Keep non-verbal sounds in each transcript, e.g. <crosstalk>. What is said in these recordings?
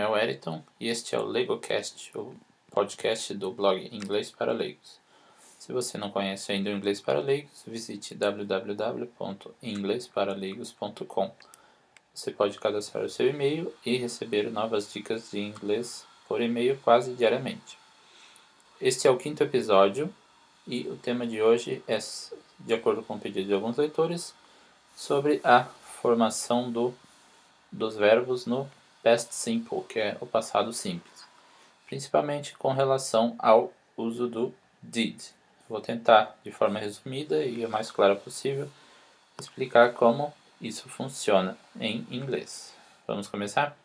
é Wellington e este é o LegoCast, o podcast do blog Inglês para Leigos. Se você não conhece ainda o Inglês para Leigos, visite www.inglesparaleigos.com. Você pode cadastrar o seu e-mail e receber novas dicas de inglês por e-mail quase diariamente. Este é o quinto episódio e o tema de hoje é, de acordo com o pedido de alguns leitores, sobre a formação do, dos verbos no past simple, que é o passado simples, principalmente com relação ao uso do did. Vou tentar, de forma resumida e o mais clara possível, explicar como isso funciona em inglês. Vamos começar?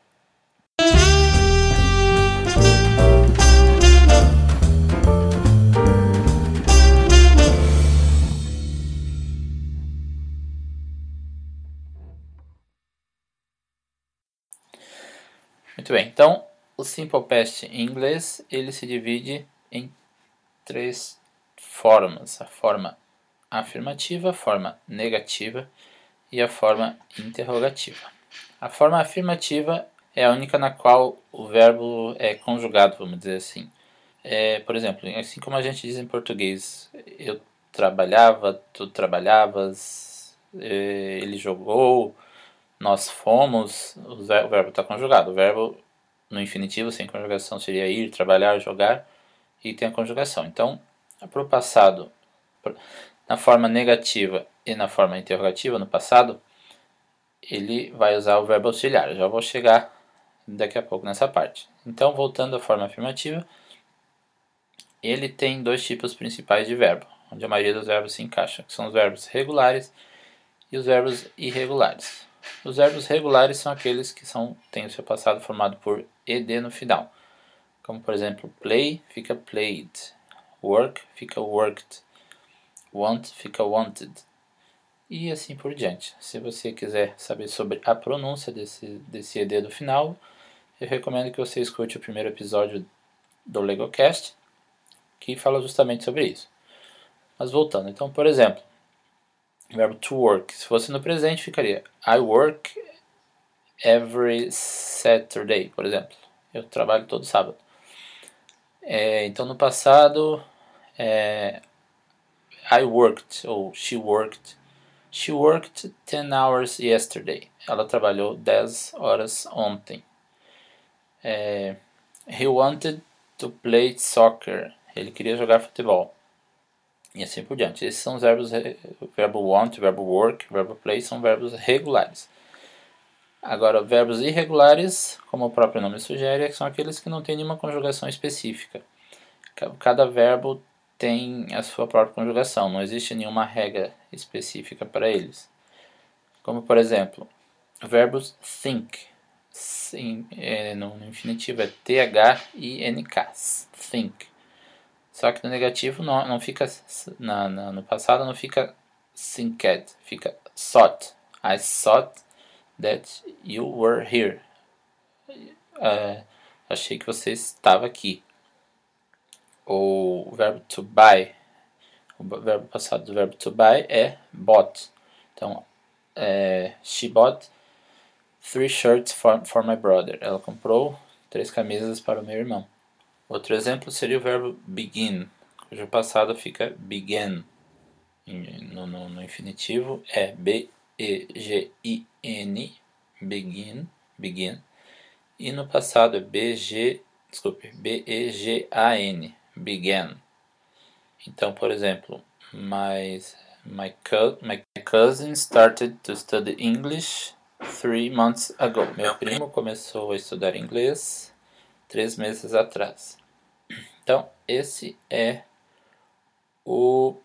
Muito bem, então o Simple Past em inglês ele se divide em três formas: a forma afirmativa, a forma negativa e a forma interrogativa. A forma afirmativa é a única na qual o verbo é conjugado, vamos dizer assim. É, por exemplo, assim como a gente diz em português, eu trabalhava, tu trabalhavas, é, ele jogou, nós fomos, o verbo está conjugado. O verbo no infinitivo sem conjugação seria ir, trabalhar, jogar, e tem a conjugação. Então, para o passado, na forma negativa e na forma interrogativa, no passado, ele vai usar o verbo auxiliar. Eu já vou chegar daqui a pouco nessa parte. Então, voltando à forma afirmativa, ele tem dois tipos principais de verbo, onde a maioria dos verbos se encaixa, que são os verbos regulares e os verbos irregulares. Os verbos regulares são aqueles que são, têm o seu passado formado por ed no final. Como por exemplo, play fica played, work fica worked, want fica wanted. E assim por diante. Se você quiser saber sobre a pronúncia desse, desse ed do final, eu recomendo que você escute o primeiro episódio do LegoCast, que fala justamente sobre isso. Mas voltando, então, por exemplo, verbo to work. Se fosse no presente, ficaria I work every Saturday, por exemplo. Eu trabalho todo sábado. É, então, no passado, é, I worked, ou she worked. She worked 10 hours yesterday. Ela trabalhou 10 horas ontem. É, he wanted to play soccer. Ele queria jogar futebol. E assim por diante. Esses são os verbos, verbo want, verbo work, verbo play, são verbos regulares. Agora, verbos irregulares, como o próprio nome sugere, são aqueles que não têm nenhuma conjugação específica. Cada verbo tem a sua própria conjugação, não existe nenhuma regra específica para eles. Como, por exemplo, o verbo think, sim, é, no infinitivo é T-H-I-N-K, think. Só que no negativo não, não fica, na, na, no passado não fica thinked, fica thought. I thought that you were here. Uh, achei que você estava aqui. O verbo to buy, o verbo passado do verbo to buy é bought. Então, é, she bought three shirts for, for my brother. Ela comprou três camisas para o meu irmão. Outro exemplo seria o verbo begin, cujo passado fica began. No, no, no infinitivo é B-E-G-I-N, begin, begin. E no passado é B-G, desculpe, B-E-G-A-N, began. Então, por exemplo, my, my, my cousin started to study English three months ago. Meu primo começou a estudar inglês três meses atrás. Então, esse é o,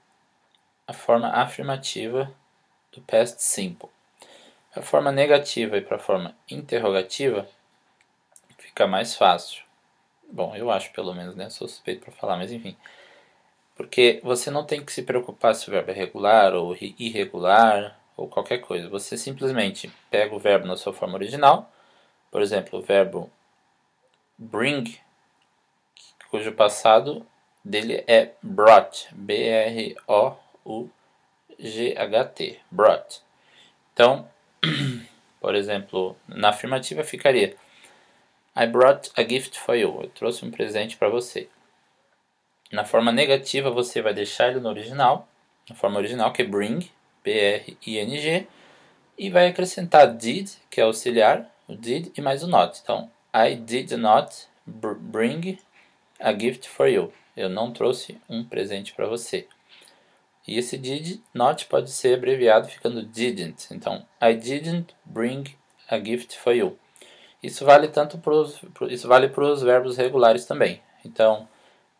a forma afirmativa do past simple. A forma negativa e para a forma interrogativa, fica mais fácil. Bom, eu acho pelo menos, né? Sou suspeito para falar, mas enfim. Porque você não tem que se preocupar se o verbo é regular ou irregular ou qualquer coisa. Você simplesmente pega o verbo na sua forma original, por exemplo, o verbo bring cujo passado dele é brought, B-R-O-U-G-H-T, brought. Então, <clears throat> por exemplo, na afirmativa ficaria I brought a gift for you. Eu trouxe um presente para você. Na forma negativa, você vai deixar ele no original, na forma original, que é bring, B-R-I-N-G, e vai acrescentar did, que é auxiliar, o did e mais o not. Então, I did not bring a gift for you. Eu não trouxe um presente para você. E esse did not pode ser abreviado ficando didn't. Então, I didn't bring a gift for you. Isso vale tanto pros, isso vale para os verbos regulares também. Então,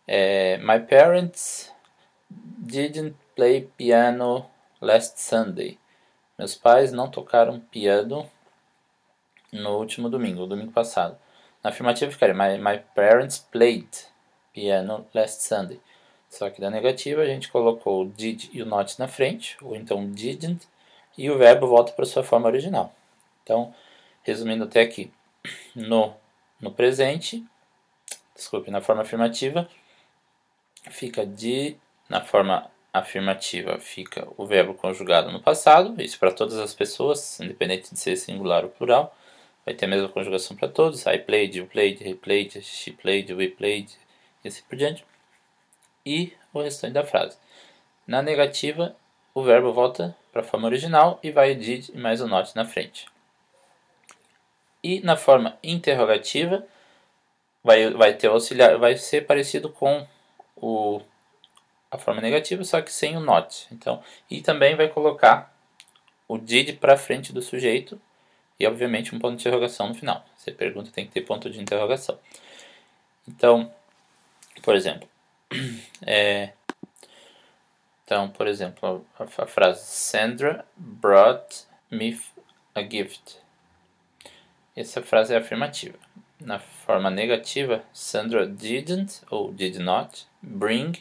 é, my parents didn't play piano last Sunday. Meus pais não tocaram piano no último domingo, domingo passado. Na afirmativa ficaria my, my parents played piano last Sunday. Só que da negativa a gente colocou o did e o not na frente, ou então didn't, e o verbo volta para sua forma original. Então, resumindo até aqui, no, no presente, desculpe, na forma afirmativa, fica de, na forma afirmativa fica o verbo conjugado no passado, isso para todas as pessoas, independente de ser singular ou plural. Vai ter a mesma conjugação para todos. I played, you played, he played, she played, we played, e assim por diante. E o restante da frase. Na negativa, o verbo volta para a forma original e vai o did e mais o not na frente. E na forma interrogativa, vai, vai ter auxiliar, vai ser parecido com o a forma negativa, só que sem o not. Então, e também vai colocar o did para frente do sujeito e, obviamente, um ponto de interrogação no final. Você pergunta, tem que ter ponto de interrogação. Então, por exemplo, <clears throat> é, então, por exemplo, a, a frase Sandra brought me a gift. Essa frase é afirmativa. Na forma negativa, Sandra didn't ou did not bring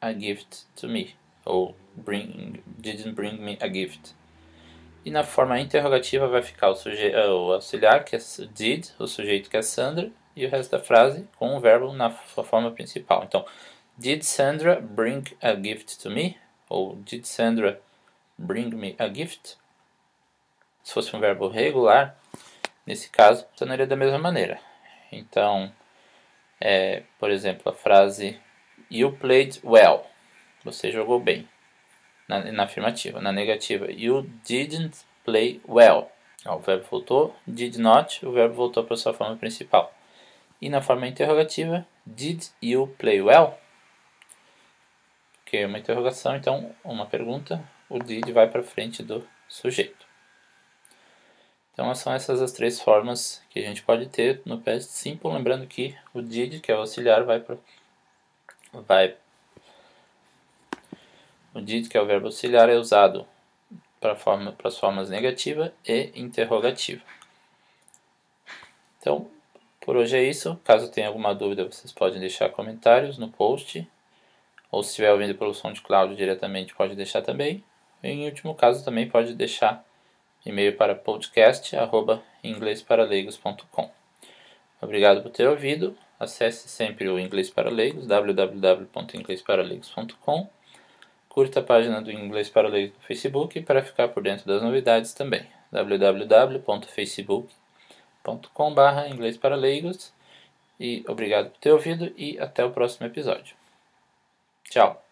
a gift to me. Ou bring, didn't bring me a gift. E na forma interrogativa vai ficar o, suje eh, o auxiliar, que é did, o sujeito que é Sandra, e o resto da frase com o verbo na forma principal. Então, did Sandra bring a gift to me? Ou did Sandra bring me a gift? Se fosse um verbo regular, nesse caso, funcionaria da mesma maneira. Então, é, por exemplo, a frase You played well. Você jogou bem. Na, na afirmativa. Na negativa. You didn't play well. Ó, o verbo voltou. Did not. O verbo voltou para sua forma principal. E na forma interrogativa. Did you play well? Que é uma interrogação, então uma pergunta. O did vai para frente do sujeito. Então são essas as três formas que a gente pode ter no past simple, lembrando que o did, que é o auxiliar, vai para vai o did, que é o verbo auxiliar, é usado para forma, as formas negativa e interrogativa. Então, por hoje é isso. Caso tenha alguma dúvida, vocês podem deixar comentários no post. Ou se estiver ouvindo pelo SoundCloud diretamente, pode deixar também. E, em último caso, também pode deixar e-mail para podcast.inglesparaleigos.com. Obrigado por ter ouvido. Acesse sempre o Inglês para Leigos. Curta a página do Inglês para Leigos no Facebook para ficar por dentro das novidades também. www.facebook.com.br Inglês para Leigos. E obrigado por ter ouvido e até o próximo episódio. Tchau!